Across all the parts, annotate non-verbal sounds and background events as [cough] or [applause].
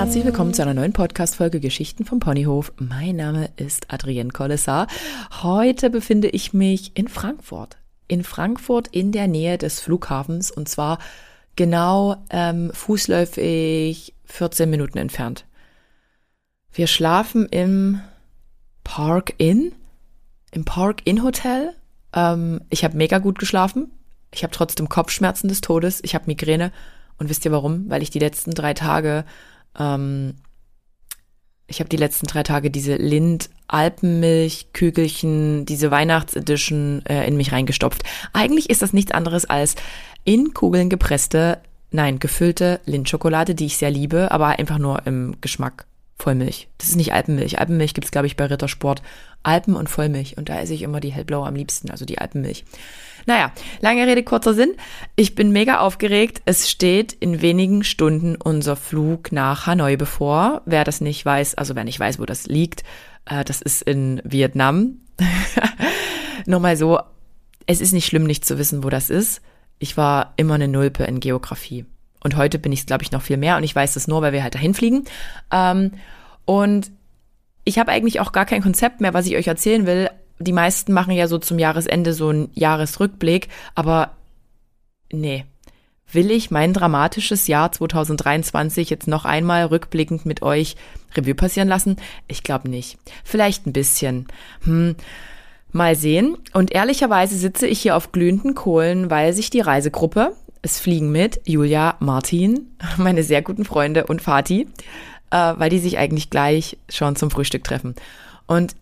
herzlich willkommen zu einer neuen Podcast-Folge Geschichten vom Ponyhof. Mein Name ist Adrienne Collessar. Heute befinde ich mich in Frankfurt. In Frankfurt in der Nähe des Flughafens und zwar genau ähm, fußläufig 14 Minuten entfernt. Wir schlafen im Park Inn, im Park Inn Hotel. Ähm, ich habe mega gut geschlafen. Ich habe trotzdem Kopfschmerzen des Todes. Ich habe Migräne. Und wisst ihr warum? Weil ich die letzten drei Tage ähm, ich habe die letzten drei Tage diese Lind Alpenmilch Kügelchen, diese Weihnachtsedition äh, in mich reingestopft. Eigentlich ist das nichts anderes als in Kugeln gepresste, nein, gefüllte Lindschokolade, die ich sehr liebe, aber einfach nur im Geschmack Vollmilch. Das ist nicht Alpenmilch. Alpenmilch gibt's glaube ich, bei Rittersport. Alpen und Vollmilch. Und da esse ich immer die hellblaue am liebsten, also die Alpenmilch. Naja, lange Rede, kurzer Sinn. Ich bin mega aufgeregt. Es steht in wenigen Stunden unser Flug nach Hanoi bevor. Wer das nicht weiß, also wer nicht weiß, wo das liegt, äh, das ist in Vietnam. [laughs] Nochmal so, es ist nicht schlimm, nicht zu wissen, wo das ist. Ich war immer eine Nulpe in Geografie. Und heute bin ich es, glaube ich, noch viel mehr. Und ich weiß das nur, weil wir halt dahin fliegen. Ähm, und ich habe eigentlich auch gar kein Konzept mehr, was ich euch erzählen will. Die meisten machen ja so zum Jahresende so einen Jahresrückblick, aber nee. Will ich mein dramatisches Jahr 2023 jetzt noch einmal rückblickend mit euch Revue passieren lassen? Ich glaube nicht. Vielleicht ein bisschen. Hm. Mal sehen. Und ehrlicherweise sitze ich hier auf glühenden Kohlen, weil sich die Reisegruppe, es fliegen mit Julia, Martin, [laughs] meine sehr guten Freunde und Fati, äh, weil die sich eigentlich gleich schon zum Frühstück treffen. Und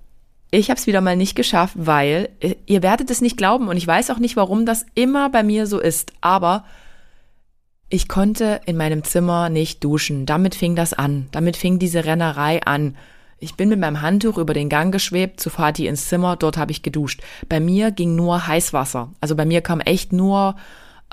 ich habe es wieder mal nicht geschafft, weil äh, ihr werdet es nicht glauben und ich weiß auch nicht, warum das immer bei mir so ist, aber ich konnte in meinem Zimmer nicht duschen. Damit fing das an. Damit fing diese Rennerei an. Ich bin mit meinem Handtuch über den Gang geschwebt zu Vati ins Zimmer, dort habe ich geduscht. Bei mir ging nur Heißwasser. Also bei mir kam echt nur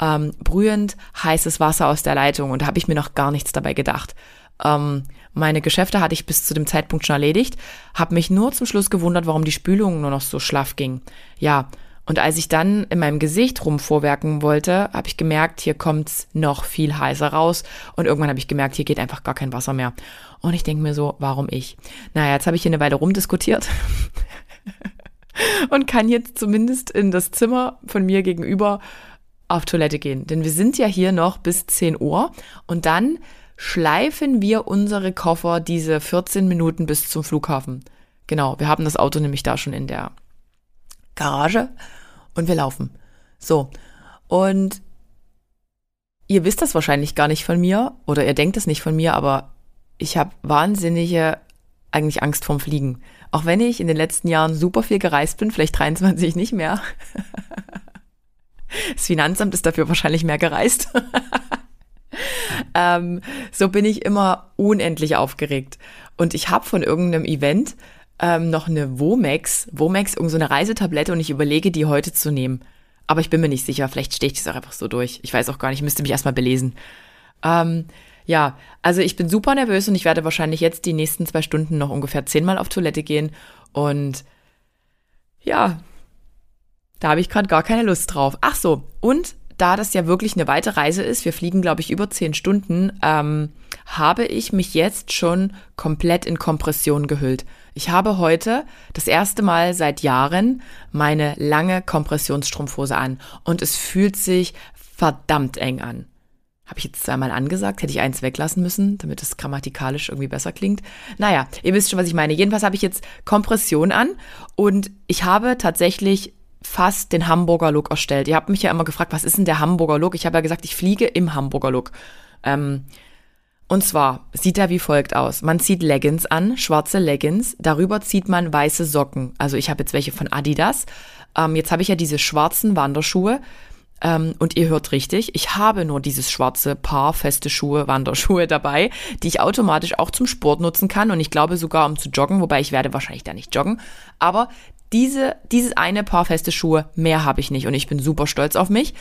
ähm, brühend heißes Wasser aus der Leitung und da habe ich mir noch gar nichts dabei gedacht. Ähm, meine Geschäfte hatte ich bis zu dem Zeitpunkt schon erledigt, habe mich nur zum Schluss gewundert, warum die Spülung nur noch so schlaff ging. Ja, und als ich dann in meinem Gesicht rumvorwerken wollte, habe ich gemerkt, hier kommt's noch viel heißer raus. Und irgendwann habe ich gemerkt, hier geht einfach gar kein Wasser mehr. Und ich denke mir so, warum ich? Naja, jetzt habe ich hier eine Weile rumdiskutiert. [laughs] und kann jetzt zumindest in das Zimmer von mir gegenüber auf Toilette gehen. Denn wir sind ja hier noch bis 10 Uhr und dann schleifen wir unsere Koffer diese 14 Minuten bis zum Flughafen. Genau, wir haben das Auto nämlich da schon in der Garage und wir laufen. So. Und ihr wisst das wahrscheinlich gar nicht von mir oder ihr denkt es nicht von mir, aber ich habe wahnsinnige eigentlich Angst vorm Fliegen. Auch wenn ich in den letzten Jahren super viel gereist bin, vielleicht 23 nicht mehr. [laughs] Das Finanzamt ist dafür wahrscheinlich mehr gereist. [laughs] [laughs] ähm, so bin ich immer unendlich aufgeregt. Und ich habe von irgendeinem Event ähm, noch eine Womex, Womex, irgendeine so Reisetablette und ich überlege, die heute zu nehmen. Aber ich bin mir nicht sicher, vielleicht stehe ich das auch einfach so durch. Ich weiß auch gar nicht, ich müsste mich erstmal belesen. Ähm, ja, also ich bin super nervös und ich werde wahrscheinlich jetzt die nächsten zwei Stunden noch ungefähr zehnmal auf Toilette gehen. Und ja, da habe ich gerade gar keine Lust drauf. Ach so, und da das ja wirklich eine weite Reise ist, wir fliegen, glaube ich, über zehn Stunden, ähm, habe ich mich jetzt schon komplett in Kompression gehüllt. Ich habe heute das erste Mal seit Jahren meine lange Kompressionsstrumpfhose an und es fühlt sich verdammt eng an. Habe ich jetzt zweimal angesagt, hätte ich eins weglassen müssen, damit es grammatikalisch irgendwie besser klingt. Naja, ihr wisst schon, was ich meine. Jedenfalls habe ich jetzt Kompression an und ich habe tatsächlich fast den Hamburger Look erstellt. Ihr habt mich ja immer gefragt, was ist denn der Hamburger Look? Ich habe ja gesagt, ich fliege im Hamburger Look. Ähm, und zwar sieht er wie folgt aus. Man zieht Leggings an, schwarze Leggings. Darüber zieht man weiße Socken. Also ich habe jetzt welche von Adidas. Ähm, jetzt habe ich ja diese schwarzen Wanderschuhe. Ähm, und ihr hört richtig, ich habe nur dieses schwarze Paar feste Schuhe, Wanderschuhe [laughs] dabei, die ich automatisch auch zum Sport nutzen kann und ich glaube sogar um zu joggen, wobei ich werde wahrscheinlich da nicht joggen. Aber diese, dieses eine Paar feste Schuhe, mehr habe ich nicht und ich bin super stolz auf mich.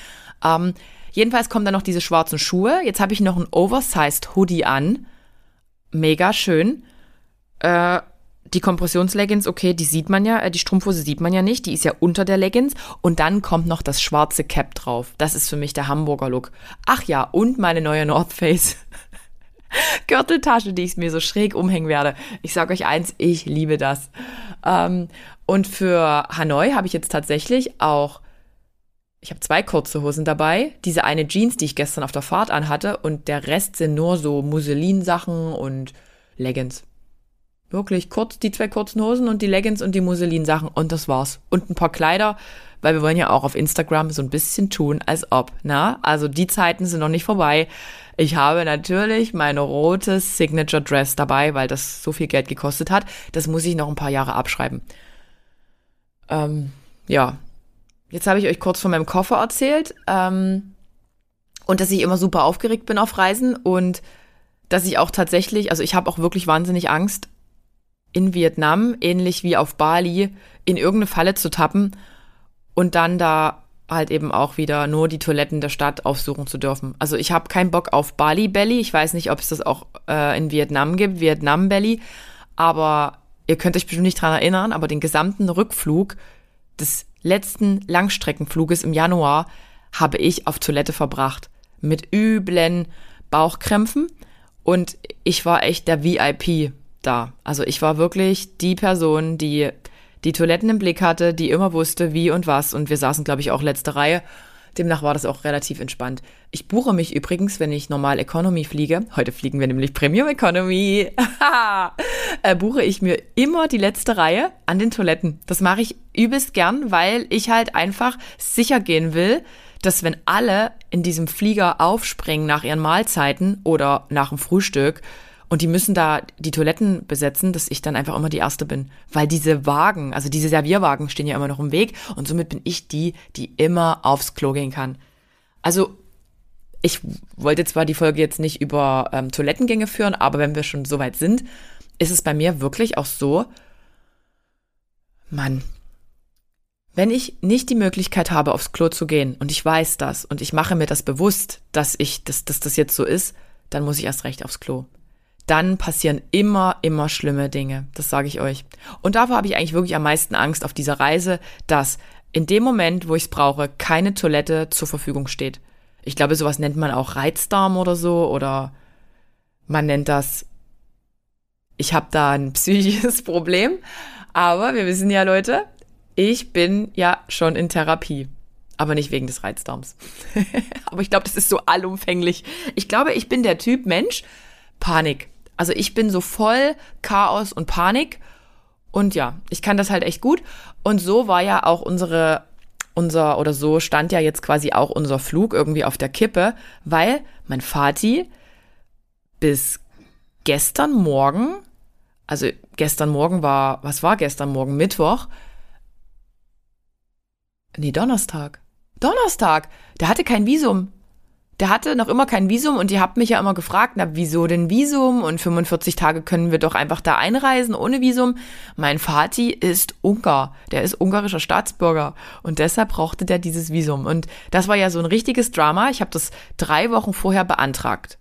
Ähm, jedenfalls kommen dann noch diese schwarzen Schuhe. Jetzt habe ich noch ein Oversized Hoodie an. Mega schön. Äh, die Kompressionsleggings, okay, die sieht man ja, äh, die Strumpfhose sieht man ja nicht, die ist ja unter der Leggings und dann kommt noch das schwarze Cap drauf. Das ist für mich der Hamburger Look. Ach ja, und meine neue North Face Gürteltasche, die ich mir so schräg umhängen werde. Ich sage euch eins, ich liebe das. Ähm, und für Hanoi habe ich jetzt tatsächlich auch, ich habe zwei kurze Hosen dabei, diese eine Jeans, die ich gestern auf der Fahrt anhatte und der Rest sind nur so Musselinsachen und Leggings. Wirklich kurz, die zwei kurzen Hosen und die Leggings und die Musselinsachen und das war's. Und ein paar Kleider, weil wir wollen ja auch auf Instagram so ein bisschen tun, als ob, na? Also die Zeiten sind noch nicht vorbei. Ich habe natürlich meine rote Signature Dress dabei, weil das so viel Geld gekostet hat. Das muss ich noch ein paar Jahre abschreiben. Ähm, ja. Jetzt habe ich euch kurz von meinem Koffer erzählt. Ähm, und dass ich immer super aufgeregt bin auf Reisen und dass ich auch tatsächlich, also ich habe auch wirklich wahnsinnig Angst, in Vietnam, ähnlich wie auf Bali, in irgendeine Falle zu tappen und dann da halt eben auch wieder nur die Toiletten der Stadt aufsuchen zu dürfen. Also ich habe keinen Bock auf Bali Belly. Ich weiß nicht, ob es das auch äh, in Vietnam gibt, Vietnam Belly. Aber ihr könnt euch bestimmt nicht dran erinnern, aber den gesamten Rückflug des letzten Langstreckenfluges im Januar habe ich auf Toilette verbracht. Mit üblen Bauchkrämpfen. Und ich war echt der VIP da. Also ich war wirklich die Person, die die Toiletten im Blick hatte, die immer wusste, wie und was. Und wir saßen, glaube ich, auch letzte Reihe. Demnach war das auch relativ entspannt. Ich buche mich übrigens, wenn ich normal Economy fliege. Heute fliegen wir nämlich Premium Economy. [laughs] äh, buche ich mir immer die letzte Reihe an den Toiletten. Das mache ich übelst gern, weil ich halt einfach sicher gehen will, dass wenn alle in diesem Flieger aufspringen nach ihren Mahlzeiten oder nach dem Frühstück, und die müssen da die Toiletten besetzen, dass ich dann einfach immer die Erste bin. Weil diese Wagen, also diese Servierwagen stehen ja immer noch im Weg und somit bin ich die, die immer aufs Klo gehen kann. Also ich wollte zwar die Folge jetzt nicht über ähm, Toilettengänge führen, aber wenn wir schon so weit sind, ist es bei mir wirklich auch so, Mann, wenn ich nicht die Möglichkeit habe, aufs Klo zu gehen und ich weiß das und ich mache mir das bewusst, dass ich, dass, dass das jetzt so ist, dann muss ich erst recht aufs Klo dann passieren immer, immer schlimme Dinge. Das sage ich euch. Und davor habe ich eigentlich wirklich am meisten Angst auf dieser Reise, dass in dem Moment, wo ich es brauche, keine Toilette zur Verfügung steht. Ich glaube, sowas nennt man auch Reizdarm oder so oder man nennt das, ich habe da ein [laughs] psychisches Problem. Aber wir wissen ja, Leute, ich bin ja schon in Therapie. Aber nicht wegen des Reizdarms. [laughs] aber ich glaube, das ist so allumfänglich. Ich glaube, ich bin der Typ Mensch, Panik. Also ich bin so voll Chaos und Panik. Und ja, ich kann das halt echt gut. Und so war ja auch unsere, unser, oder so stand ja jetzt quasi auch unser Flug irgendwie auf der Kippe, weil mein Vati bis gestern Morgen, also gestern Morgen war, was war gestern Morgen? Mittwoch? Nee, Donnerstag. Donnerstag. Der hatte kein Visum der hatte noch immer kein Visum und ihr habt mich ja immer gefragt, na, wieso denn Visum? Und 45 Tage können wir doch einfach da einreisen ohne Visum. Mein Vati ist Ungar. Der ist ungarischer Staatsbürger. Und deshalb brauchte der dieses Visum. Und das war ja so ein richtiges Drama. Ich habe das drei Wochen vorher beantragt.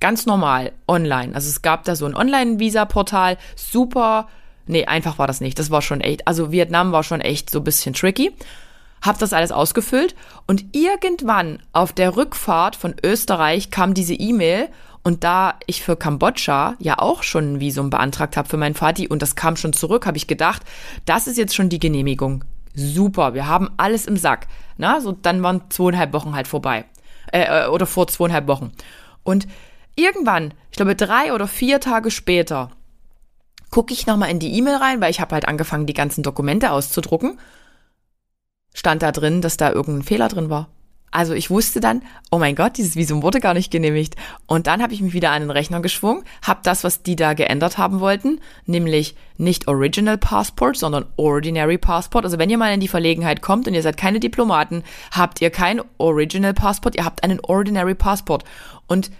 Ganz normal, online. Also es gab da so ein Online-Visa-Portal. Super. Nee, einfach war das nicht. Das war schon echt. Also Vietnam war schon echt so ein bisschen tricky habe das alles ausgefüllt und irgendwann auf der Rückfahrt von Österreich kam diese E-Mail und da ich für Kambodscha ja auch schon ein Visum beantragt habe für meinen Vati und das kam schon zurück, habe ich gedacht, das ist jetzt schon die Genehmigung. Super, wir haben alles im Sack. Na, so dann waren zweieinhalb Wochen halt vorbei. Äh, äh oder vor zweieinhalb Wochen. Und irgendwann, ich glaube drei oder vier Tage später, gucke ich nochmal in die E-Mail rein, weil ich habe halt angefangen, die ganzen Dokumente auszudrucken stand da drin, dass da irgendein Fehler drin war. Also ich wusste dann, oh mein Gott, dieses Visum wurde gar nicht genehmigt. Und dann habe ich mich wieder an den Rechner geschwungen, habe das, was die da geändert haben wollten, nämlich nicht Original Passport, sondern Ordinary Passport. Also wenn ihr mal in die Verlegenheit kommt und ihr seid keine Diplomaten, habt ihr kein Original Passport, ihr habt einen Ordinary Passport. Und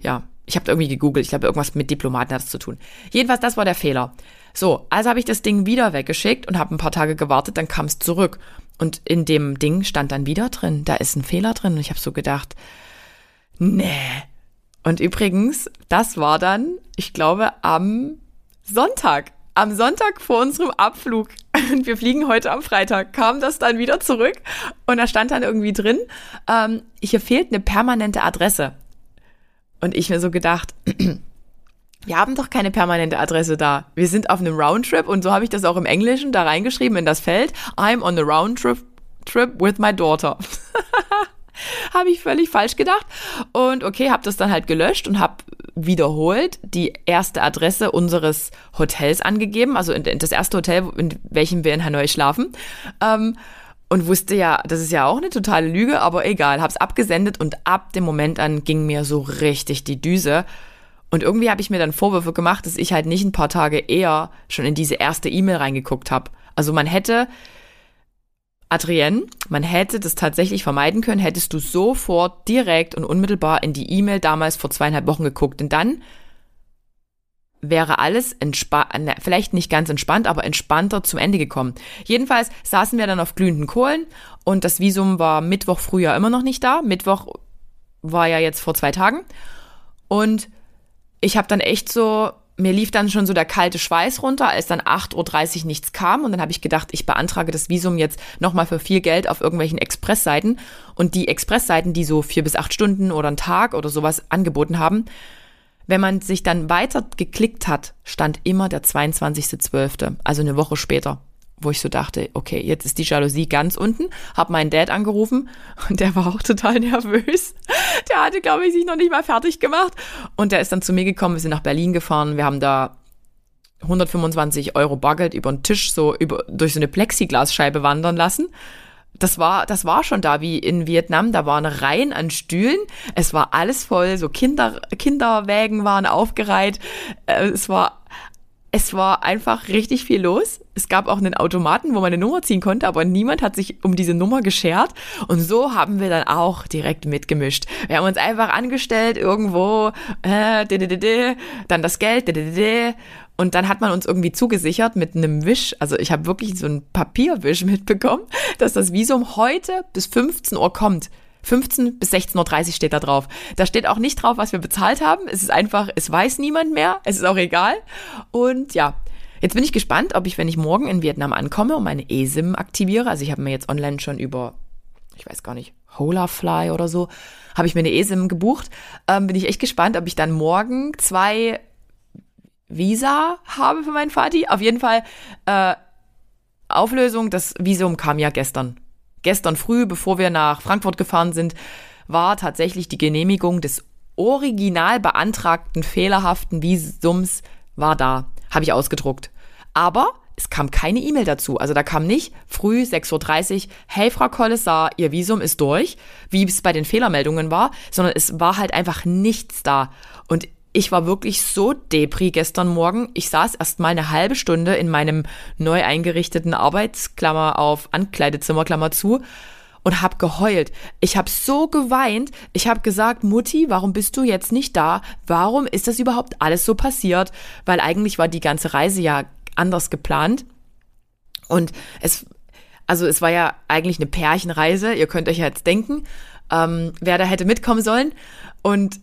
ja, ich habe irgendwie gegoogelt, ich glaube, irgendwas mit Diplomaten hat es zu tun. Jedenfalls, das war der Fehler. So, also habe ich das Ding wieder weggeschickt und habe ein paar Tage gewartet, dann kam es zurück. Und in dem Ding stand dann wieder drin, da ist ein Fehler drin. Und ich habe so gedacht, nee. Und übrigens, das war dann, ich glaube, am Sonntag. Am Sonntag vor unserem Abflug. [laughs] Und wir fliegen heute am Freitag. Kam das dann wieder zurück und da stand dann irgendwie drin, ähm, hier fehlt eine permanente Adresse. Und ich mir so gedacht, [clears throat] wir haben doch keine permanente Adresse da. Wir sind auf einem Roundtrip und so habe ich das auch im Englischen da reingeschrieben in das Feld. I'm on a Roundtrip trip with my daughter. [laughs] habe ich völlig falsch gedacht. Und okay, habe das dann halt gelöscht und habe wiederholt die erste Adresse unseres Hotels angegeben, also in, in das erste Hotel, in welchem wir in Hanoi schlafen. Ähm, und wusste ja, das ist ja auch eine totale Lüge, aber egal, hab's abgesendet und ab dem Moment an ging mir so richtig die Düse. Und irgendwie habe ich mir dann Vorwürfe gemacht, dass ich halt nicht ein paar Tage eher schon in diese erste E-Mail reingeguckt habe. Also man hätte Adrienne, man hätte das tatsächlich vermeiden können, hättest du sofort direkt und unmittelbar in die E-Mail damals vor zweieinhalb Wochen geguckt. Denn dann wäre alles entspannt, vielleicht nicht ganz entspannt, aber entspannter zum Ende gekommen. Jedenfalls saßen wir dann auf glühenden Kohlen und das Visum war Mittwoch früher immer noch nicht da. Mittwoch war ja jetzt vor zwei Tagen. Und ich habe dann echt so mir lief dann schon so der kalte Schweiß runter, als dann 8.30 Uhr nichts kam. Und dann habe ich gedacht, ich beantrage das Visum jetzt nochmal für viel Geld auf irgendwelchen Expressseiten. Und die Expressseiten, die so vier bis acht Stunden oder einen Tag oder sowas angeboten haben, wenn man sich dann weiter geklickt hat, stand immer der 22.12., also eine Woche später wo ich so dachte, okay, jetzt ist die Jalousie ganz unten, hab meinen Dad angerufen und der war auch total nervös. Der hatte, glaube ich, sich noch nicht mal fertig gemacht und der ist dann zu mir gekommen, wir sind nach Berlin gefahren, wir haben da 125 Euro Bargeld über den Tisch so über, durch so eine Plexiglasscheibe wandern lassen. Das war, das war schon da wie in Vietnam. Da waren Reihen an Stühlen. Es war alles voll. So Kinder, Kinderwägen waren aufgereiht. Äh, es war es war einfach richtig viel los. Es gab auch einen Automaten, wo man eine Nummer ziehen konnte, aber niemand hat sich um diese Nummer geschert. Und so haben wir dann auch direkt mitgemischt. Wir haben uns einfach angestellt irgendwo, äh, dann das Geld, und dann hat man uns irgendwie zugesichert mit einem Wisch. Also ich habe wirklich so ein Papierwisch [laughs] mitbekommen, dass das Visum heute bis 15 Uhr kommt. 15 bis 16.30 Uhr steht da drauf. Da steht auch nicht drauf, was wir bezahlt haben. Es ist einfach, es weiß niemand mehr. Es ist auch egal. Und ja, jetzt bin ich gespannt, ob ich, wenn ich morgen in Vietnam ankomme und meine eSIM aktiviere, also ich habe mir jetzt online schon über, ich weiß gar nicht, Holafly oder so, habe ich mir eine eSIM gebucht. Ähm, bin ich echt gespannt, ob ich dann morgen zwei Visa habe für meinen Vati. Auf jeden Fall äh, Auflösung, das Visum kam ja gestern gestern früh, bevor wir nach Frankfurt gefahren sind, war tatsächlich die Genehmigung des original beantragten fehlerhaften Visums war da. Habe ich ausgedruckt. Aber es kam keine E-Mail dazu. Also da kam nicht früh 6.30 Uhr, hey Frau Kollessar, Ihr Visum ist durch, wie es bei den Fehlermeldungen war, sondern es war halt einfach nichts da. Und ich war wirklich so depri gestern Morgen. Ich saß erst mal eine halbe Stunde in meinem neu eingerichteten Arbeitsklammer auf Ankleidezimmer Klammer zu und hab geheult. Ich hab so geweint. Ich hab gesagt, Mutti, warum bist du jetzt nicht da? Warum ist das überhaupt alles so passiert? Weil eigentlich war die ganze Reise ja anders geplant. Und es, also es war ja eigentlich eine Pärchenreise. Ihr könnt euch ja jetzt denken, ähm, wer da hätte mitkommen sollen. Und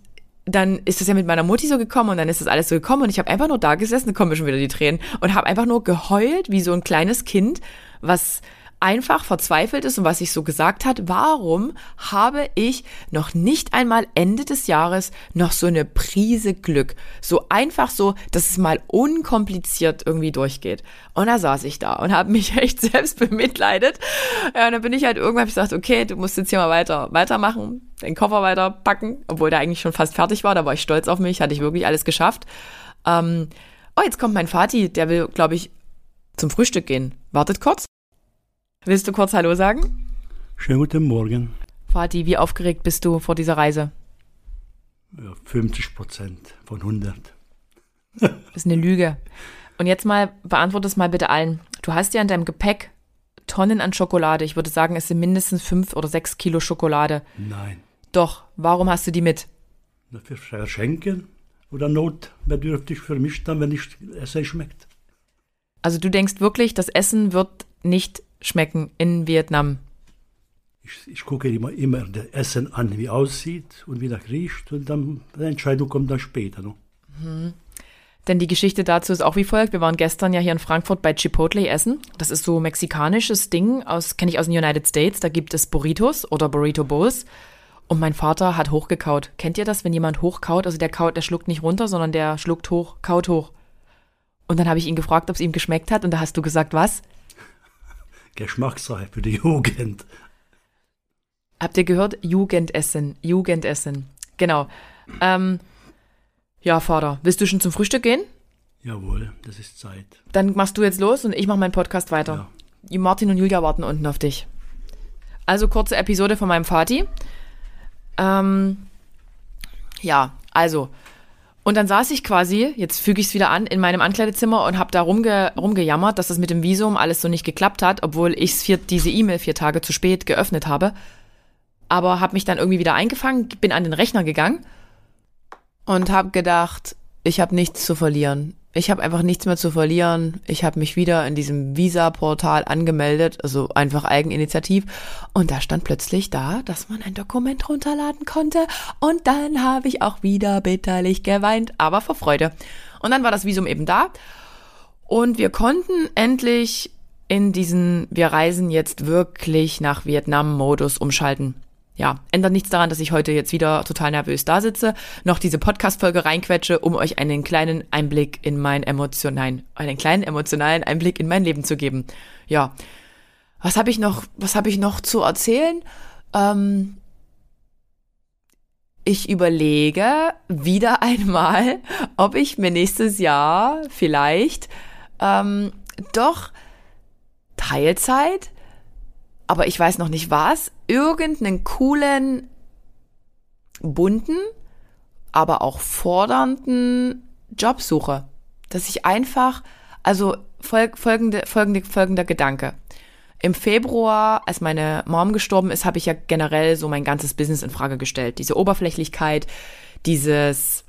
dann ist das ja mit meiner Mutti so gekommen und dann ist das alles so gekommen und ich habe einfach nur da gesessen, dann kommen mir schon wieder die Tränen und habe einfach nur geheult wie so ein kleines Kind, was einfach verzweifelt ist und was sich so gesagt hat, warum habe ich noch nicht einmal Ende des Jahres noch so eine Prise Glück? So einfach so, dass es mal unkompliziert irgendwie durchgeht. Und da saß ich da und habe mich [laughs] echt selbst bemitleidet. Ja, und dann bin ich halt irgendwann gesagt, okay, du musst jetzt hier mal weiter, weitermachen, den Koffer weiterpacken, obwohl der eigentlich schon fast fertig war. Da war ich stolz auf mich, hatte ich wirklich alles geschafft. Ähm, oh, jetzt kommt mein Vati, der will, glaube ich, zum Frühstück gehen. Wartet kurz. Willst du kurz Hallo sagen? Schönen guten Morgen. Vati, wie aufgeregt bist du vor dieser Reise? Ja, 50 Prozent von 100. das [laughs] ist eine Lüge. Und jetzt mal, beantworte es mal bitte allen. Du hast ja in deinem Gepäck Tonnen an Schokolade. Ich würde sagen, es sind mindestens fünf oder sechs Kilo Schokolade. Nein. Doch, warum hast du die mit? Für Verschenken oder notbedürftig für mich dann, wenn ich Essen schmeckt. Also du denkst wirklich, das Essen wird nicht schmecken in Vietnam? Ich, ich gucke immer, immer das Essen an, wie aussieht und wie das riecht und dann die Entscheidung kommt dann später. Ne? Mhm. Denn die Geschichte dazu ist auch wie folgt. Wir waren gestern ja hier in Frankfurt bei Chipotle essen. Das ist so mexikanisches Ding, aus kenne ich aus den United States. Da gibt es Burritos oder Burrito Bowls. Und mein Vater hat hochgekaut. Kennt ihr das, wenn jemand hochkaut? Also der kaut, der schluckt nicht runter, sondern der schluckt hoch, kaut hoch. Und dann habe ich ihn gefragt, ob es ihm geschmeckt hat. Und da hast du gesagt, was? Geschmackssache für die [laughs] Jugend. Habt ihr gehört? Jugendessen. Jugendessen. Genau. Ähm, ja, Vater, willst du schon zum Frühstück gehen? Jawohl, das ist Zeit. Dann machst du jetzt los und ich mache meinen Podcast weiter. Ja. Martin und Julia warten unten auf dich. Also kurze Episode von meinem Vati. Ähm, ja, also. Und dann saß ich quasi, jetzt füge ich es wieder an, in meinem Ankleidezimmer und habe da rumge rumgejammert, dass das mit dem Visum alles so nicht geklappt hat, obwohl ich diese E-Mail vier Tage zu spät geöffnet habe. Aber habe mich dann irgendwie wieder eingefangen, bin an den Rechner gegangen und habe gedacht, ich habe nichts zu verlieren ich habe einfach nichts mehr zu verlieren. Ich habe mich wieder in diesem Visa-Portal angemeldet, also einfach Eigeninitiativ. Und da stand plötzlich da, dass man ein Dokument runterladen konnte. Und dann habe ich auch wieder bitterlich geweint, aber vor Freude. Und dann war das Visum eben da. Und wir konnten endlich in diesen Wir reisen jetzt wirklich nach Vietnam-Modus umschalten ja, ändert nichts daran, dass ich heute jetzt wieder total nervös da sitze, noch diese Podcast-Folge reinquetsche, um euch einen kleinen Einblick in mein Emotion, nein, einen kleinen emotionalen Einblick in mein Leben zu geben. Ja. Was habe ich noch, was habe ich noch zu erzählen? Ähm, ich überlege wieder [laughs] einmal, ob ich mir nächstes Jahr vielleicht ähm, doch Teilzeit aber ich weiß noch nicht was, irgendeinen coolen, bunten, aber auch fordernden Job suche. Dass ich einfach, also folgende, folgende, folgender Gedanke. Im Februar, als meine Mom gestorben ist, habe ich ja generell so mein ganzes Business in Frage gestellt. Diese Oberflächlichkeit, dieses,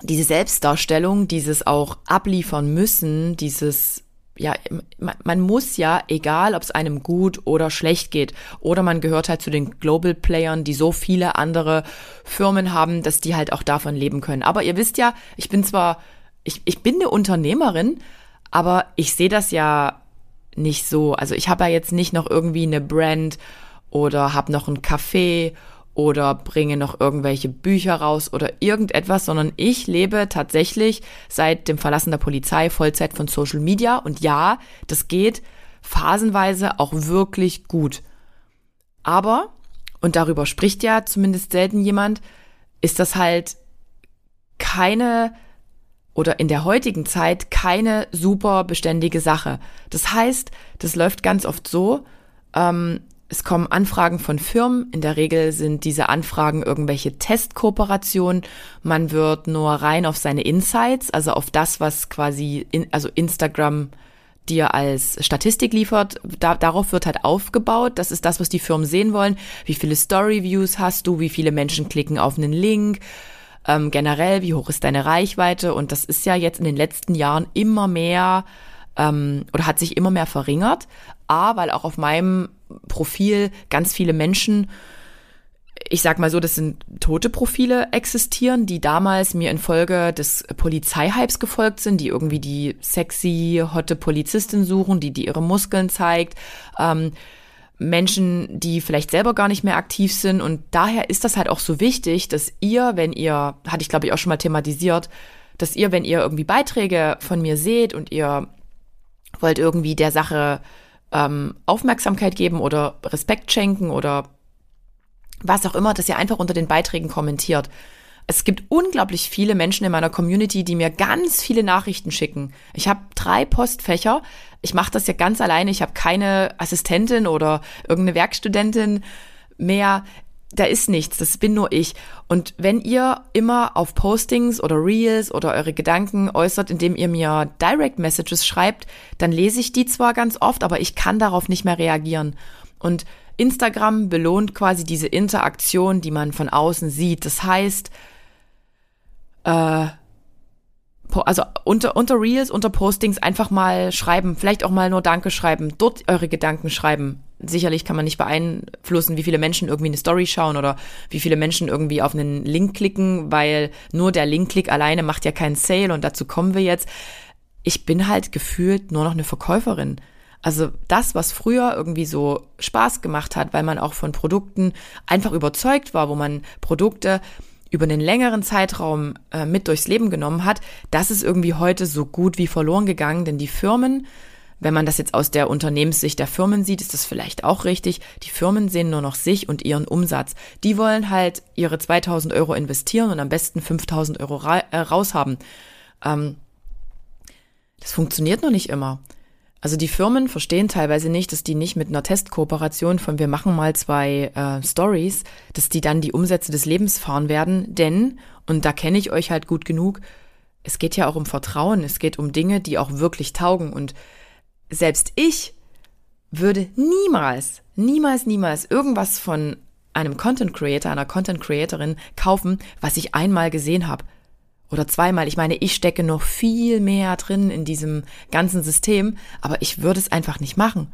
diese Selbstdarstellung, dieses auch abliefern müssen, dieses ja, man, muss ja, egal ob es einem gut oder schlecht geht, oder man gehört halt zu den Global Playern, die so viele andere Firmen haben, dass die halt auch davon leben können. Aber ihr wisst ja, ich bin zwar, ich, ich bin eine Unternehmerin, aber ich sehe das ja nicht so. Also ich habe ja jetzt nicht noch irgendwie eine Brand oder habe noch ein Café oder bringe noch irgendwelche Bücher raus oder irgendetwas, sondern ich lebe tatsächlich seit dem Verlassen der Polizei Vollzeit von Social Media und ja, das geht phasenweise auch wirklich gut. Aber, und darüber spricht ja zumindest selten jemand, ist das halt keine oder in der heutigen Zeit keine super beständige Sache. Das heißt, das läuft ganz oft so, ähm, es kommen Anfragen von Firmen. In der Regel sind diese Anfragen irgendwelche Testkooperationen. Man wird nur rein auf seine Insights, also auf das, was quasi, in, also Instagram dir als Statistik liefert. Da, darauf wird halt aufgebaut. Das ist das, was die Firmen sehen wollen. Wie viele Story-Views hast du? Wie viele Menschen klicken auf einen Link? Ähm, generell, wie hoch ist deine Reichweite? Und das ist ja jetzt in den letzten Jahren immer mehr ähm, oder hat sich immer mehr verringert. A, weil auch auf meinem Profil ganz viele Menschen, ich sag mal so, das sind tote Profile existieren, die damals mir infolge des Polizeihypes gefolgt sind, die irgendwie die sexy, hotte Polizistin suchen, die, die ihre Muskeln zeigt. Ähm, Menschen, die vielleicht selber gar nicht mehr aktiv sind. Und daher ist das halt auch so wichtig, dass ihr, wenn ihr, hatte ich glaube ich auch schon mal thematisiert, dass ihr, wenn ihr irgendwie Beiträge von mir seht und ihr wollt irgendwie der Sache ähm, Aufmerksamkeit geben oder Respekt schenken oder was auch immer, dass ihr einfach unter den Beiträgen kommentiert. Es gibt unglaublich viele Menschen in meiner Community, die mir ganz viele Nachrichten schicken. Ich habe drei Postfächer. Ich mache das ja ganz alleine. Ich habe keine Assistentin oder irgendeine Werkstudentin mehr da ist nichts, das bin nur ich. Und wenn ihr immer auf Postings oder Reels oder eure Gedanken äußert, indem ihr mir Direct Messages schreibt, dann lese ich die zwar ganz oft, aber ich kann darauf nicht mehr reagieren. Und Instagram belohnt quasi diese Interaktion, die man von außen sieht. Das heißt, äh, also unter, unter Reels, unter Postings einfach mal schreiben, vielleicht auch mal nur Danke schreiben, dort eure Gedanken schreiben. Sicherlich kann man nicht beeinflussen, wie viele Menschen irgendwie eine Story schauen oder wie viele Menschen irgendwie auf einen Link klicken, weil nur der Linkklick alleine macht ja keinen Sale und dazu kommen wir jetzt. Ich bin halt gefühlt nur noch eine Verkäuferin. Also das, was früher irgendwie so Spaß gemacht hat, weil man auch von Produkten einfach überzeugt war, wo man Produkte über einen längeren Zeitraum äh, mit durchs Leben genommen hat, das ist irgendwie heute so gut wie verloren gegangen, denn die Firmen, wenn man das jetzt aus der Unternehmenssicht der Firmen sieht, ist das vielleicht auch richtig. Die Firmen sehen nur noch sich und ihren Umsatz. Die wollen halt ihre 2000 Euro investieren und am besten 5000 Euro ra äh, raushaben. Ähm, das funktioniert noch nicht immer. Also die Firmen verstehen teilweise nicht, dass die nicht mit einer Testkooperation von wir machen mal zwei äh, Stories, dass die dann die Umsätze des Lebens fahren werden, denn, und da kenne ich euch halt gut genug, es geht ja auch um Vertrauen, es geht um Dinge, die auch wirklich taugen und selbst ich würde niemals, niemals, niemals irgendwas von einem Content Creator, einer Content Creatorin kaufen, was ich einmal gesehen habe oder zweimal. Ich meine, ich stecke noch viel mehr drin in diesem ganzen System, aber ich würde es einfach nicht machen.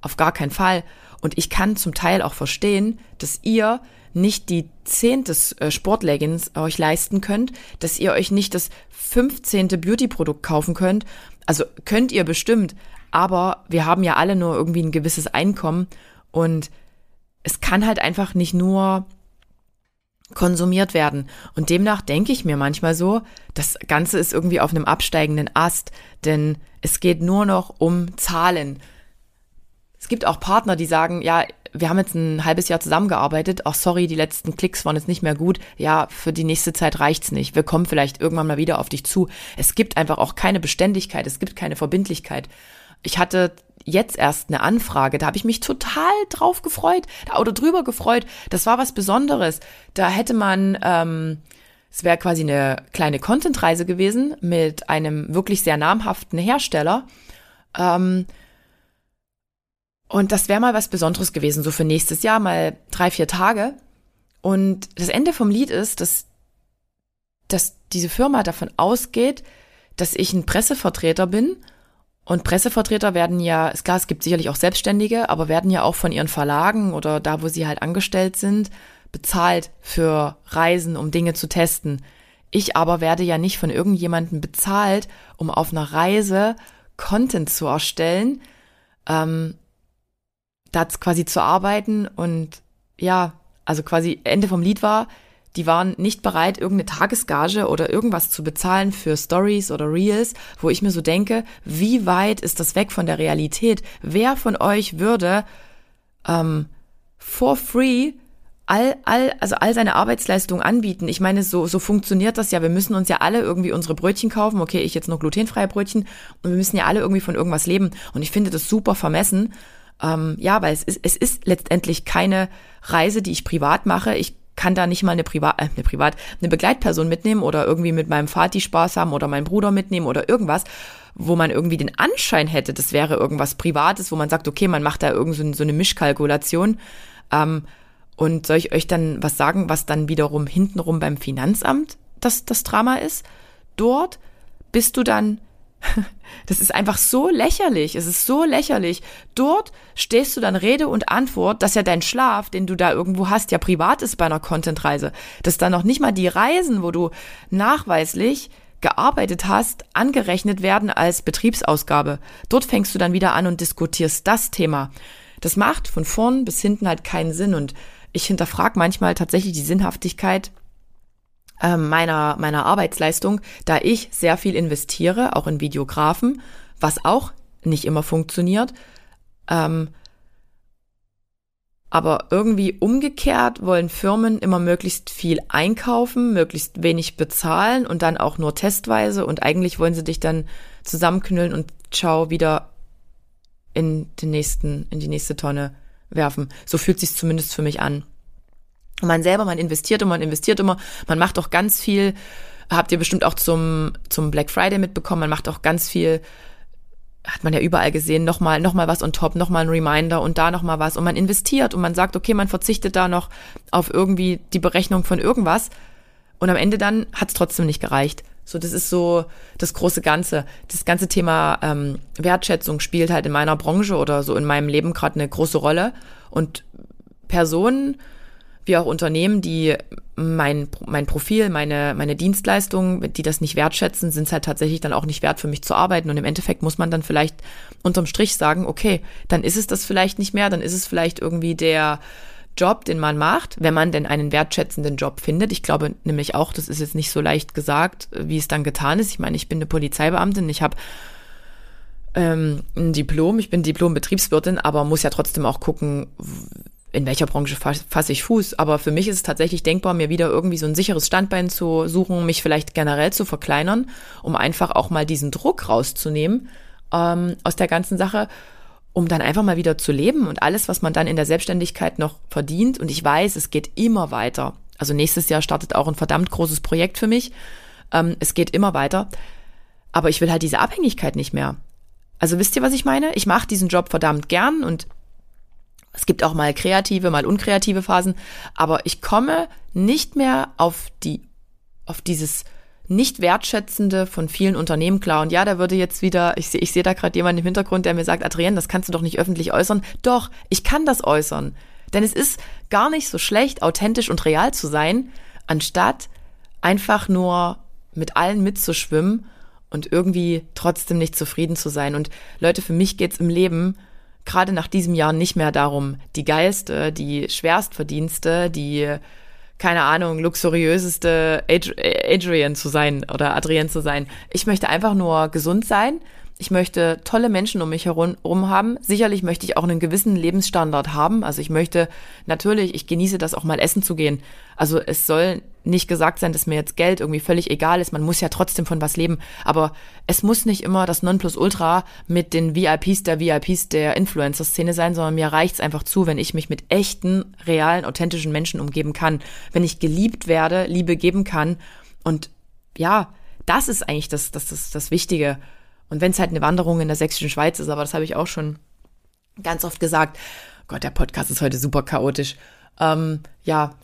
Auf gar keinen Fall. Und ich kann zum Teil auch verstehen, dass ihr nicht die zehnte äh, Sportleggings euch leisten könnt, dass ihr euch nicht das fünfzehnte Beauty-Produkt kaufen könnt. Also könnt ihr bestimmt, aber wir haben ja alle nur irgendwie ein gewisses Einkommen und es kann halt einfach nicht nur konsumiert werden. Und demnach denke ich mir manchmal so, das Ganze ist irgendwie auf einem absteigenden Ast, denn es geht nur noch um Zahlen. Es gibt auch Partner, die sagen, ja, wir haben jetzt ein halbes Jahr zusammengearbeitet, ach sorry, die letzten Klicks waren jetzt nicht mehr gut, ja, für die nächste Zeit reicht's nicht, wir kommen vielleicht irgendwann mal wieder auf dich zu. Es gibt einfach auch keine Beständigkeit, es gibt keine Verbindlichkeit. Ich hatte jetzt erst eine Anfrage. Da habe ich mich total drauf gefreut oder drüber gefreut. Das war was Besonderes. Da hätte man, ähm, es wäre quasi eine kleine Content-Reise gewesen mit einem wirklich sehr namhaften Hersteller. Ähm, und das wäre mal was Besonderes gewesen, so für nächstes Jahr, mal drei, vier Tage. Und das Ende vom Lied ist, dass, dass diese Firma davon ausgeht, dass ich ein Pressevertreter bin und Pressevertreter werden ja, ist klar, es gibt sicherlich auch Selbstständige, aber werden ja auch von ihren Verlagen oder da, wo sie halt angestellt sind, bezahlt für Reisen, um Dinge zu testen. Ich aber werde ja nicht von irgendjemandem bezahlt, um auf einer Reise Content zu erstellen, ähm, da quasi zu arbeiten und ja, also quasi Ende vom Lied war, die waren nicht bereit, irgendeine Tagesgage oder irgendwas zu bezahlen für Stories oder Reels, wo ich mir so denke, wie weit ist das weg von der Realität? Wer von euch würde ähm, for free all, all, also all seine Arbeitsleistung anbieten. Ich meine, so, so funktioniert das ja. Wir müssen uns ja alle irgendwie unsere Brötchen kaufen. Okay, ich jetzt noch glutenfreie Brötchen. Und wir müssen ja alle irgendwie von irgendwas leben. Und ich finde das super vermessen. Ähm, ja, weil es ist, es ist letztendlich keine Reise, die ich privat mache. Ich kann da nicht mal eine Privat, äh, eine Privat, eine Begleitperson mitnehmen oder irgendwie mit meinem Vati Spaß haben oder meinen Bruder mitnehmen oder irgendwas, wo man irgendwie den Anschein hätte, das wäre irgendwas Privates, wo man sagt, okay, man macht da irgend so, so eine Mischkalkulation. Ähm, und soll ich euch dann was sagen, was dann wiederum hintenrum beim Finanzamt das, das Drama ist? Dort bist du dann [laughs] das ist einfach so lächerlich. Es ist so lächerlich. Dort stehst du dann Rede und Antwort, dass ja dein Schlaf, den du da irgendwo hast, ja privat ist bei einer Content-Reise. Dass dann noch nicht mal die Reisen, wo du nachweislich gearbeitet hast, angerechnet werden als Betriebsausgabe. Dort fängst du dann wieder an und diskutierst das Thema. Das macht von vorn bis hinten halt keinen Sinn und ich hinterfrage manchmal tatsächlich die Sinnhaftigkeit ähm, meiner, meiner Arbeitsleistung, da ich sehr viel investiere, auch in Videografen, was auch nicht immer funktioniert. Ähm, aber irgendwie umgekehrt wollen Firmen immer möglichst viel einkaufen, möglichst wenig bezahlen und dann auch nur testweise und eigentlich wollen sie dich dann zusammenknüllen und ciao wieder in den nächsten, in die nächste Tonne werfen. So fühlt sich zumindest für mich an. Und man selber, man investiert immer, man investiert immer, man macht auch ganz viel, habt ihr bestimmt auch zum, zum Black Friday mitbekommen, man macht auch ganz viel, hat man ja überall gesehen, nochmal, nochmal was on top, nochmal ein Reminder und da nochmal was und man investiert und man sagt, okay, man verzichtet da noch auf irgendwie die Berechnung von irgendwas und am Ende dann hat es trotzdem nicht gereicht. So, das ist so das große Ganze. Das ganze Thema ähm, Wertschätzung spielt halt in meiner Branche oder so in meinem Leben gerade eine große Rolle und Personen, wie auch Unternehmen, die mein, mein Profil, meine, meine Dienstleistungen, die das nicht wertschätzen, sind es halt tatsächlich dann auch nicht wert für mich zu arbeiten. Und im Endeffekt muss man dann vielleicht unterm Strich sagen, okay, dann ist es das vielleicht nicht mehr, dann ist es vielleicht irgendwie der Job, den man macht, wenn man denn einen wertschätzenden Job findet. Ich glaube nämlich auch, das ist jetzt nicht so leicht gesagt, wie es dann getan ist. Ich meine, ich bin eine Polizeibeamtin, ich habe ähm, ein Diplom, ich bin Diplom-Betriebswirtin, aber muss ja trotzdem auch gucken, in welcher Branche fasse ich Fuß. Aber für mich ist es tatsächlich denkbar, mir wieder irgendwie so ein sicheres Standbein zu suchen, mich vielleicht generell zu verkleinern, um einfach auch mal diesen Druck rauszunehmen ähm, aus der ganzen Sache, um dann einfach mal wieder zu leben und alles, was man dann in der Selbstständigkeit noch verdient. Und ich weiß, es geht immer weiter. Also nächstes Jahr startet auch ein verdammt großes Projekt für mich. Ähm, es geht immer weiter. Aber ich will halt diese Abhängigkeit nicht mehr. Also wisst ihr, was ich meine? Ich mache diesen Job verdammt gern und es gibt auch mal kreative, mal unkreative Phasen, aber ich komme nicht mehr auf die, auf dieses nicht wertschätzende von vielen Unternehmen klar. Und ja, da würde jetzt wieder, ich sehe, ich sehe da gerade jemanden im Hintergrund, der mir sagt, Adrienne, das kannst du doch nicht öffentlich äußern. Doch, ich kann das äußern. Denn es ist gar nicht so schlecht, authentisch und real zu sein, anstatt einfach nur mit allen mitzuschwimmen und irgendwie trotzdem nicht zufrieden zu sein. Und Leute, für mich geht's im Leben gerade nach diesem Jahr nicht mehr darum, die geilste, die schwerstverdienste, die, keine Ahnung, luxuriöseste Adrian zu sein oder Adrienne zu sein. Ich möchte einfach nur gesund sein. Ich möchte tolle Menschen um mich herum haben. Sicherlich möchte ich auch einen gewissen Lebensstandard haben. Also ich möchte natürlich, ich genieße das auch mal essen zu gehen. Also es soll nicht gesagt sein, dass mir jetzt Geld irgendwie völlig egal ist. Man muss ja trotzdem von was leben. Aber es muss nicht immer das Nonplusultra mit den VIPs der VIPs der Influencer-Szene sein, sondern mir reicht's einfach zu, wenn ich mich mit echten, realen, authentischen Menschen umgeben kann. Wenn ich geliebt werde, Liebe geben kann. Und ja, das ist eigentlich das, das, das, das Wichtige. Und wenn es halt eine Wanderung in der sächsischen Schweiz ist, aber das habe ich auch schon ganz oft gesagt. Gott, der Podcast ist heute super chaotisch. Ähm, ja,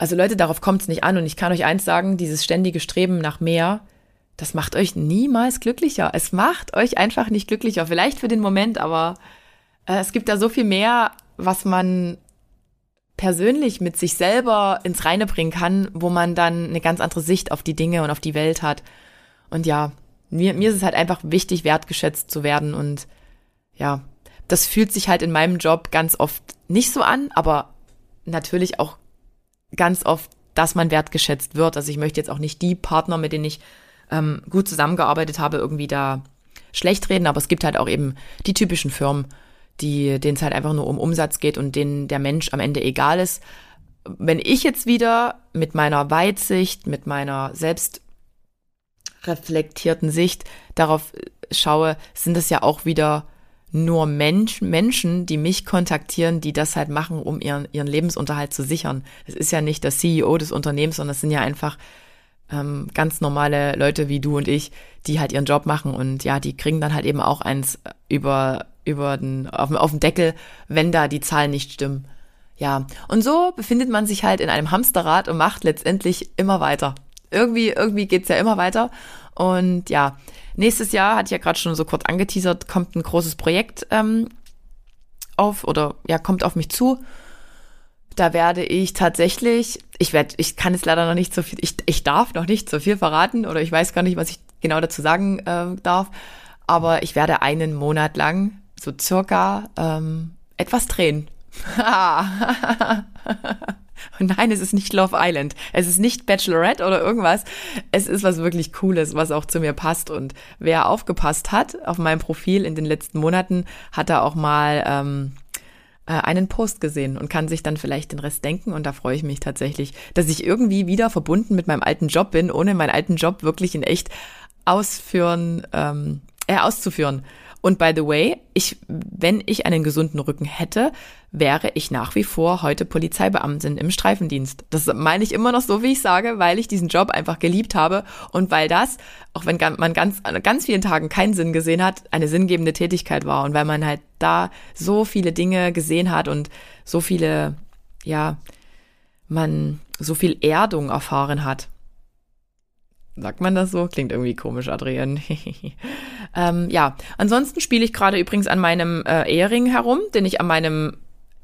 also Leute, darauf kommt es nicht an. Und ich kann euch eins sagen, dieses ständige Streben nach mehr, das macht euch niemals glücklicher. Es macht euch einfach nicht glücklicher. Vielleicht für den Moment, aber äh, es gibt da so viel mehr, was man persönlich mit sich selber ins Reine bringen kann, wo man dann eine ganz andere Sicht auf die Dinge und auf die Welt hat. Und ja, mir, mir ist es halt einfach wichtig, wertgeschätzt zu werden. Und ja, das fühlt sich halt in meinem Job ganz oft nicht so an, aber natürlich auch ganz oft, dass man wertgeschätzt wird. Also ich möchte jetzt auch nicht die Partner, mit denen ich ähm, gut zusammengearbeitet habe, irgendwie da schlecht reden, aber es gibt halt auch eben die typischen Firmen, die, denen es halt einfach nur um Umsatz geht und denen der Mensch am Ende egal ist. Wenn ich jetzt wieder mit meiner Weitsicht, mit meiner selbst reflektierten Sicht darauf schaue, sind es ja auch wieder nur Mensch, Menschen, die mich kontaktieren, die das halt machen, um ihren, ihren Lebensunterhalt zu sichern. Es ist ja nicht der CEO des Unternehmens, sondern es sind ja einfach ähm, ganz normale Leute wie du und ich, die halt ihren Job machen und ja, die kriegen dann halt eben auch eins über, über den, auf, auf dem Deckel, wenn da die Zahlen nicht stimmen. Ja, und so befindet man sich halt in einem Hamsterrad und macht letztendlich immer weiter. Irgendwie, irgendwie geht's ja immer weiter. Und ja, Nächstes Jahr, hatte ich ja gerade schon so kurz angeteasert, kommt ein großes Projekt ähm, auf oder ja, kommt auf mich zu. Da werde ich tatsächlich, ich werde, ich kann jetzt leider noch nicht so viel, ich, ich darf noch nicht so viel verraten oder ich weiß gar nicht, was ich genau dazu sagen äh, darf, aber ich werde einen Monat lang so circa ähm, etwas drehen. [laughs] [laughs] [laughs] Nein, es ist nicht Love Island. Es ist nicht Bachelorette oder irgendwas. Es ist was wirklich Cooles, was auch zu mir passt. Und wer aufgepasst hat auf meinem Profil in den letzten Monaten, hat da auch mal ähm, äh, einen Post gesehen und kann sich dann vielleicht den Rest denken. Und da freue ich mich tatsächlich, dass ich irgendwie wieder verbunden mit meinem alten Job bin, ohne meinen alten Job wirklich in echt ausführen, ähm, äh, auszuführen. Und by the way, ich, wenn ich einen gesunden Rücken hätte, wäre ich nach wie vor heute Polizeibeamtin im Streifendienst. Das meine ich immer noch so, wie ich sage, weil ich diesen Job einfach geliebt habe und weil das, auch wenn man ganz, an ganz vielen Tagen keinen Sinn gesehen hat, eine sinngebende Tätigkeit war und weil man halt da so viele Dinge gesehen hat und so viele, ja, man so viel Erdung erfahren hat. Sagt man das so? Klingt irgendwie komisch, Adrian. [laughs] ähm, ja, ansonsten spiele ich gerade übrigens an meinem äh, Ehering herum, den ich an meinem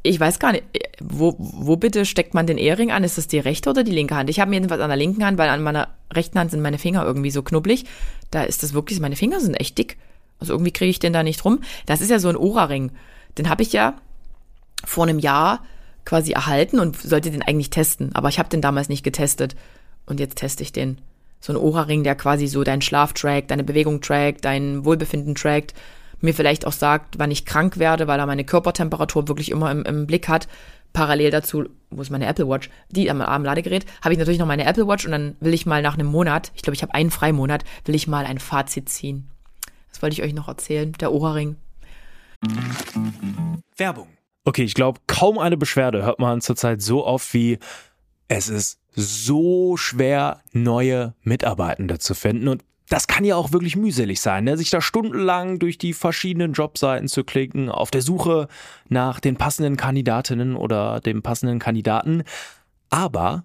ich weiß gar nicht, wo, wo bitte steckt man den Ehering an? Ist das die rechte oder die linke Hand? Ich habe mir jedenfalls an der linken Hand, weil an meiner rechten Hand sind meine Finger irgendwie so knubbelig. Da ist das wirklich, meine Finger sind echt dick. Also irgendwie kriege ich den da nicht rum. Das ist ja so ein Ora-Ring. Den habe ich ja vor einem Jahr quasi erhalten und sollte den eigentlich testen. Aber ich habe den damals nicht getestet. Und jetzt teste ich den. So ein Ora-Ring, der quasi so deinen Schlaf trackt, deine Bewegung trackt, dein Wohlbefinden trackt mir vielleicht auch sagt, wann ich krank werde, weil er meine Körpertemperatur wirklich immer im, im Blick hat. Parallel dazu, wo ist meine Apple Watch? Die am, am Ladegerät, habe ich natürlich noch meine Apple Watch und dann will ich mal nach einem Monat, ich glaube, ich habe einen Freimonat, will ich mal ein Fazit ziehen. Das wollte ich euch noch erzählen, der Ohrring. Werbung. Okay, ich glaube, kaum eine Beschwerde hört man zurzeit so oft wie es ist so schwer, neue Mitarbeitende zu finden. Und das kann ja auch wirklich mühselig sein, ne? sich da stundenlang durch die verschiedenen Jobseiten zu klicken, auf der Suche nach den passenden Kandidatinnen oder dem passenden Kandidaten. Aber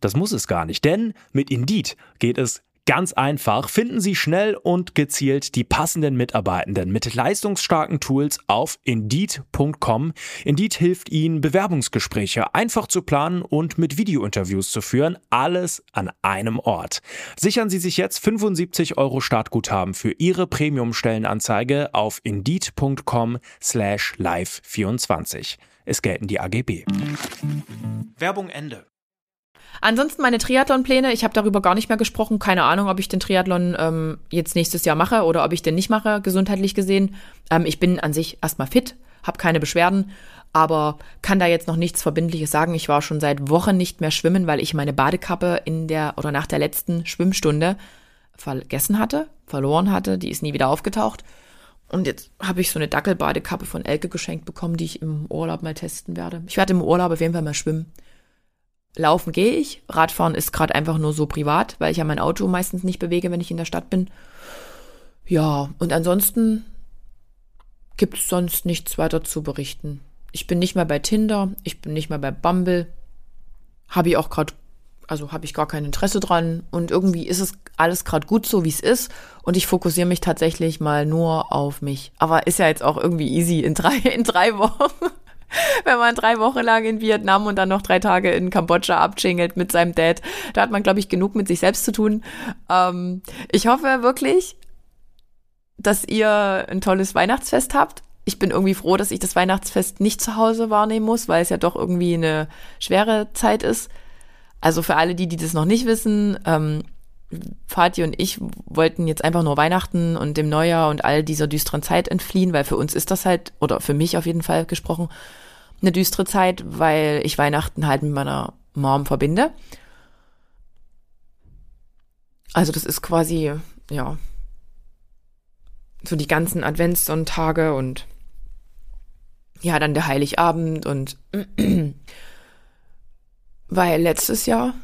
das muss es gar nicht, denn mit Indeed geht es Ganz einfach finden Sie schnell und gezielt die passenden Mitarbeitenden mit leistungsstarken Tools auf Indeed.com. Indeed hilft Ihnen, Bewerbungsgespräche einfach zu planen und mit Videointerviews zu führen. Alles an einem Ort. Sichern Sie sich jetzt 75 Euro Startguthaben für Ihre Premium-Stellenanzeige auf Indeed.com slash live24. Es gelten die AGB. Werbung Ende. Ansonsten meine Triathlon-Pläne, ich habe darüber gar nicht mehr gesprochen. Keine Ahnung, ob ich den Triathlon ähm, jetzt nächstes Jahr mache oder ob ich den nicht mache, gesundheitlich gesehen. Ähm, ich bin an sich erstmal fit, habe keine Beschwerden, aber kann da jetzt noch nichts Verbindliches sagen. Ich war schon seit Wochen nicht mehr schwimmen, weil ich meine Badekappe in der oder nach der letzten Schwimmstunde vergessen hatte, verloren hatte. Die ist nie wieder aufgetaucht. Und jetzt habe ich so eine Dackelbadekappe von Elke geschenkt bekommen, die ich im Urlaub mal testen werde. Ich werde im Urlaub auf jeden Fall mal schwimmen. Laufen gehe ich. Radfahren ist gerade einfach nur so privat, weil ich ja mein Auto meistens nicht bewege, wenn ich in der Stadt bin. Ja, und ansonsten gibt es sonst nichts weiter zu berichten. Ich bin nicht mehr bei Tinder, ich bin nicht mehr bei Bumble. Habe ich auch gerade, also habe ich gar kein Interesse dran. Und irgendwie ist es alles gerade gut so, wie es ist. Und ich fokussiere mich tatsächlich mal nur auf mich. Aber ist ja jetzt auch irgendwie easy in drei, [laughs] in drei Wochen. [laughs] wenn man drei Wochen lang in Vietnam und dann noch drei Tage in Kambodscha abschingelt mit seinem Dad. Da hat man, glaube ich, genug mit sich selbst zu tun. Ähm, ich hoffe wirklich, dass ihr ein tolles Weihnachtsfest habt. Ich bin irgendwie froh, dass ich das Weihnachtsfest nicht zu Hause wahrnehmen muss, weil es ja doch irgendwie eine schwere Zeit ist. Also für alle die, die das noch nicht wissen, ähm, Vati und ich wollten jetzt einfach nur Weihnachten und dem Neujahr und all dieser düsteren Zeit entfliehen, weil für uns ist das halt, oder für mich auf jeden Fall gesprochen, eine düstere Zeit, weil ich Weihnachten halt mit meiner Mom verbinde. Also das ist quasi, ja, so die ganzen Adventssonntage und ja, dann der Heiligabend und [clears throat] weil letztes Jahr,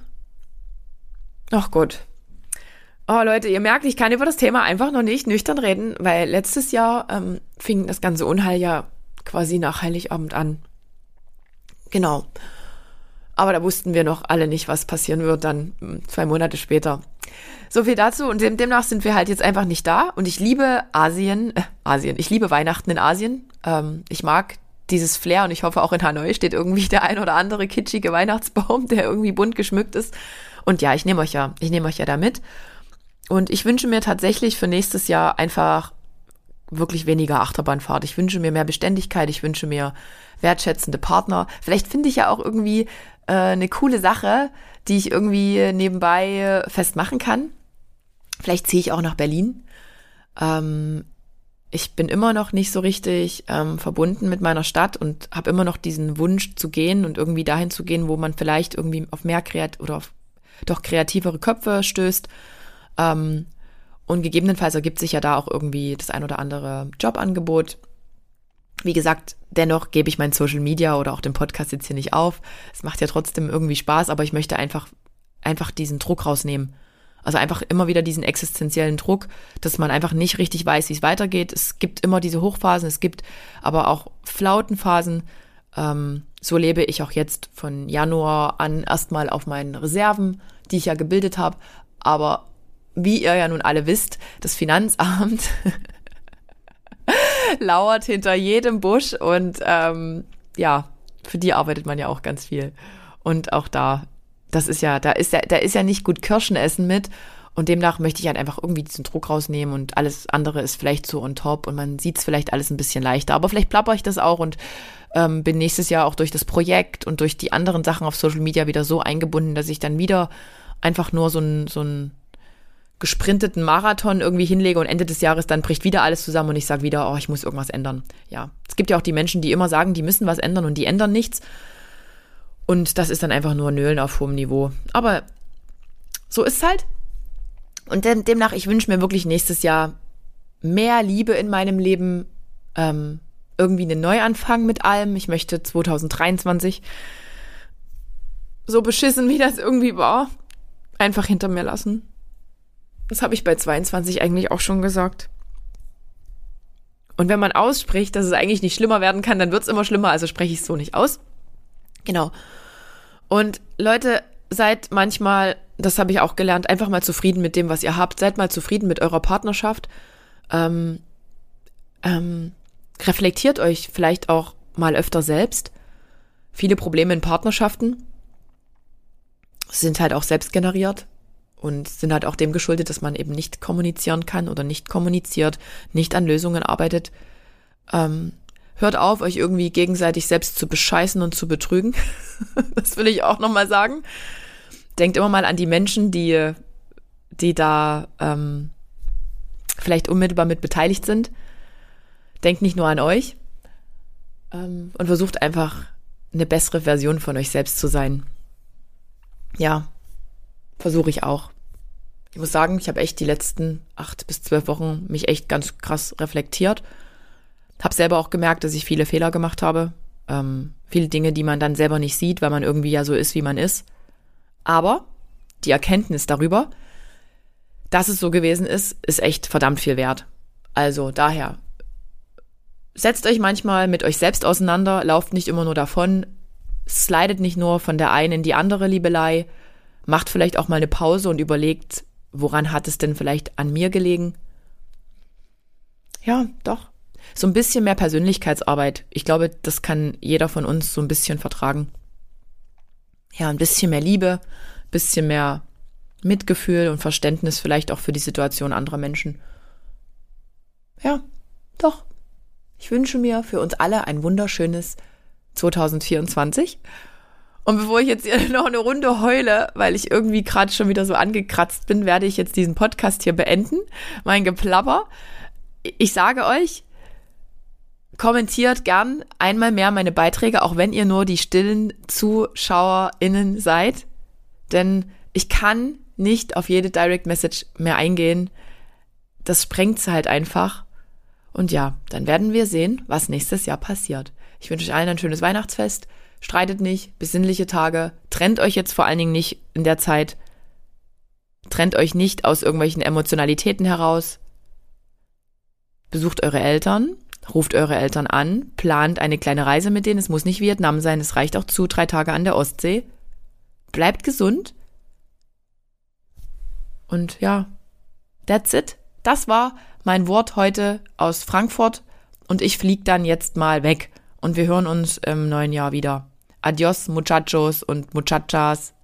ach Gott, Oh Leute, ihr merkt, ich kann über das Thema einfach noch nicht nüchtern reden, weil letztes Jahr ähm, fing das ganze Unheil ja quasi nach Heiligabend an. Genau. Aber da wussten wir noch alle nicht, was passieren wird dann hm, zwei Monate später. So viel dazu und demnach sind wir halt jetzt einfach nicht da und ich liebe Asien, äh, Asien, ich liebe Weihnachten in Asien. Ähm, ich mag dieses Flair und ich hoffe auch in Hanoi steht irgendwie der ein oder andere kitschige Weihnachtsbaum, [laughs] der irgendwie bunt geschmückt ist. Und ja, ich nehme euch ja, ich nehme euch ja da mit. Und ich wünsche mir tatsächlich für nächstes Jahr einfach wirklich weniger Achterbahnfahrt. Ich wünsche mir mehr Beständigkeit, ich wünsche mir wertschätzende Partner. Vielleicht finde ich ja auch irgendwie äh, eine coole Sache, die ich irgendwie nebenbei festmachen kann. Vielleicht ziehe ich auch nach Berlin. Ähm, ich bin immer noch nicht so richtig ähm, verbunden mit meiner Stadt und habe immer noch diesen Wunsch zu gehen und irgendwie dahin zu gehen, wo man vielleicht irgendwie auf mehr kreat oder auf doch kreativere Köpfe stößt. Ähm, und gegebenenfalls ergibt sich ja da auch irgendwie das ein oder andere Jobangebot. Wie gesagt, dennoch gebe ich mein Social Media oder auch den Podcast jetzt hier nicht auf. Es macht ja trotzdem irgendwie Spaß, aber ich möchte einfach, einfach diesen Druck rausnehmen. Also einfach immer wieder diesen existenziellen Druck, dass man einfach nicht richtig weiß, wie es weitergeht. Es gibt immer diese Hochphasen, es gibt aber auch Flautenphasen. Ähm, so lebe ich auch jetzt von Januar an erstmal auf meinen Reserven, die ich ja gebildet habe. Aber wie ihr ja nun alle wisst, das Finanzamt [laughs] lauert hinter jedem Busch und ähm, ja, für die arbeitet man ja auch ganz viel. Und auch da, das ist ja, da ist ja, da ist ja nicht gut Kirschen essen mit. Und demnach möchte ich halt einfach irgendwie diesen Druck rausnehmen und alles andere ist vielleicht so on top und man sieht es vielleicht alles ein bisschen leichter. Aber vielleicht plapper ich das auch und ähm, bin nächstes Jahr auch durch das Projekt und durch die anderen Sachen auf Social Media wieder so eingebunden, dass ich dann wieder einfach nur so ein, so ein gesprinteten Marathon irgendwie hinlege und Ende des Jahres dann bricht wieder alles zusammen und ich sage wieder, oh, ich muss irgendwas ändern. Ja, es gibt ja auch die Menschen, die immer sagen, die müssen was ändern und die ändern nichts. Und das ist dann einfach nur Nölen auf hohem Niveau. Aber so ist es halt. Und dem, demnach, ich wünsche mir wirklich nächstes Jahr mehr Liebe in meinem Leben, ähm, irgendwie einen Neuanfang mit allem. Ich möchte 2023 so beschissen, wie das irgendwie war, einfach hinter mir lassen. Das habe ich bei 22 eigentlich auch schon gesagt. Und wenn man ausspricht, dass es eigentlich nicht schlimmer werden kann, dann wird es immer schlimmer, also spreche ich es so nicht aus. Genau. Und Leute, seid manchmal, das habe ich auch gelernt, einfach mal zufrieden mit dem, was ihr habt. Seid mal zufrieden mit eurer Partnerschaft. Ähm, ähm, reflektiert euch vielleicht auch mal öfter selbst. Viele Probleme in Partnerschaften sind halt auch selbst generiert und sind halt auch dem geschuldet, dass man eben nicht kommunizieren kann oder nicht kommuniziert, nicht an Lösungen arbeitet. Ähm, hört auf, euch irgendwie gegenseitig selbst zu bescheißen und zu betrügen. [laughs] das will ich auch nochmal sagen. Denkt immer mal an die Menschen, die, die da ähm, vielleicht unmittelbar mit beteiligt sind. Denkt nicht nur an euch ähm, und versucht einfach eine bessere Version von euch selbst zu sein. Ja, versuche ich auch. Ich muss sagen, ich habe echt die letzten acht bis zwölf Wochen mich echt ganz krass reflektiert habe selber auch gemerkt, dass ich viele Fehler gemacht habe. Ähm, viele Dinge, die man dann selber nicht sieht, weil man irgendwie ja so ist, wie man ist. Aber die Erkenntnis darüber, dass es so gewesen ist, ist echt verdammt viel wert. Also daher, setzt euch manchmal mit euch selbst auseinander, lauft nicht immer nur davon, slidet nicht nur von der einen in die andere Liebelei, macht vielleicht auch mal eine Pause und überlegt, woran hat es denn vielleicht an mir gelegen? Ja, doch so ein bisschen mehr Persönlichkeitsarbeit. Ich glaube, das kann jeder von uns so ein bisschen vertragen. Ja, ein bisschen mehr Liebe, ein bisschen mehr Mitgefühl und Verständnis vielleicht auch für die Situation anderer Menschen. Ja, doch. Ich wünsche mir für uns alle ein wunderschönes 2024. Und bevor ich jetzt [laughs] noch eine Runde heule, weil ich irgendwie gerade schon wieder so angekratzt bin, werde ich jetzt diesen Podcast hier beenden. Mein Geplapper. Ich sage euch, kommentiert gern einmal mehr meine Beiträge, auch wenn ihr nur die stillen ZuschauerInnen seid. Denn ich kann nicht auf jede Direct Message mehr eingehen. Das sprengt halt einfach. Und ja, dann werden wir sehen, was nächstes Jahr passiert. Ich wünsche euch allen ein schönes Weihnachtsfest. Streitet nicht, besinnliche Tage. Trennt euch jetzt vor allen Dingen nicht in der Zeit. Trennt euch nicht aus irgendwelchen Emotionalitäten heraus. Besucht eure Eltern, Ruft eure Eltern an, plant eine kleine Reise mit denen. Es muss nicht Vietnam sein, es reicht auch zu drei Tage an der Ostsee. Bleibt gesund. Und ja, that's it. Das war mein Wort heute aus Frankfurt und ich fliege dann jetzt mal weg und wir hören uns im neuen Jahr wieder. Adios, Muchachos und Muchachas.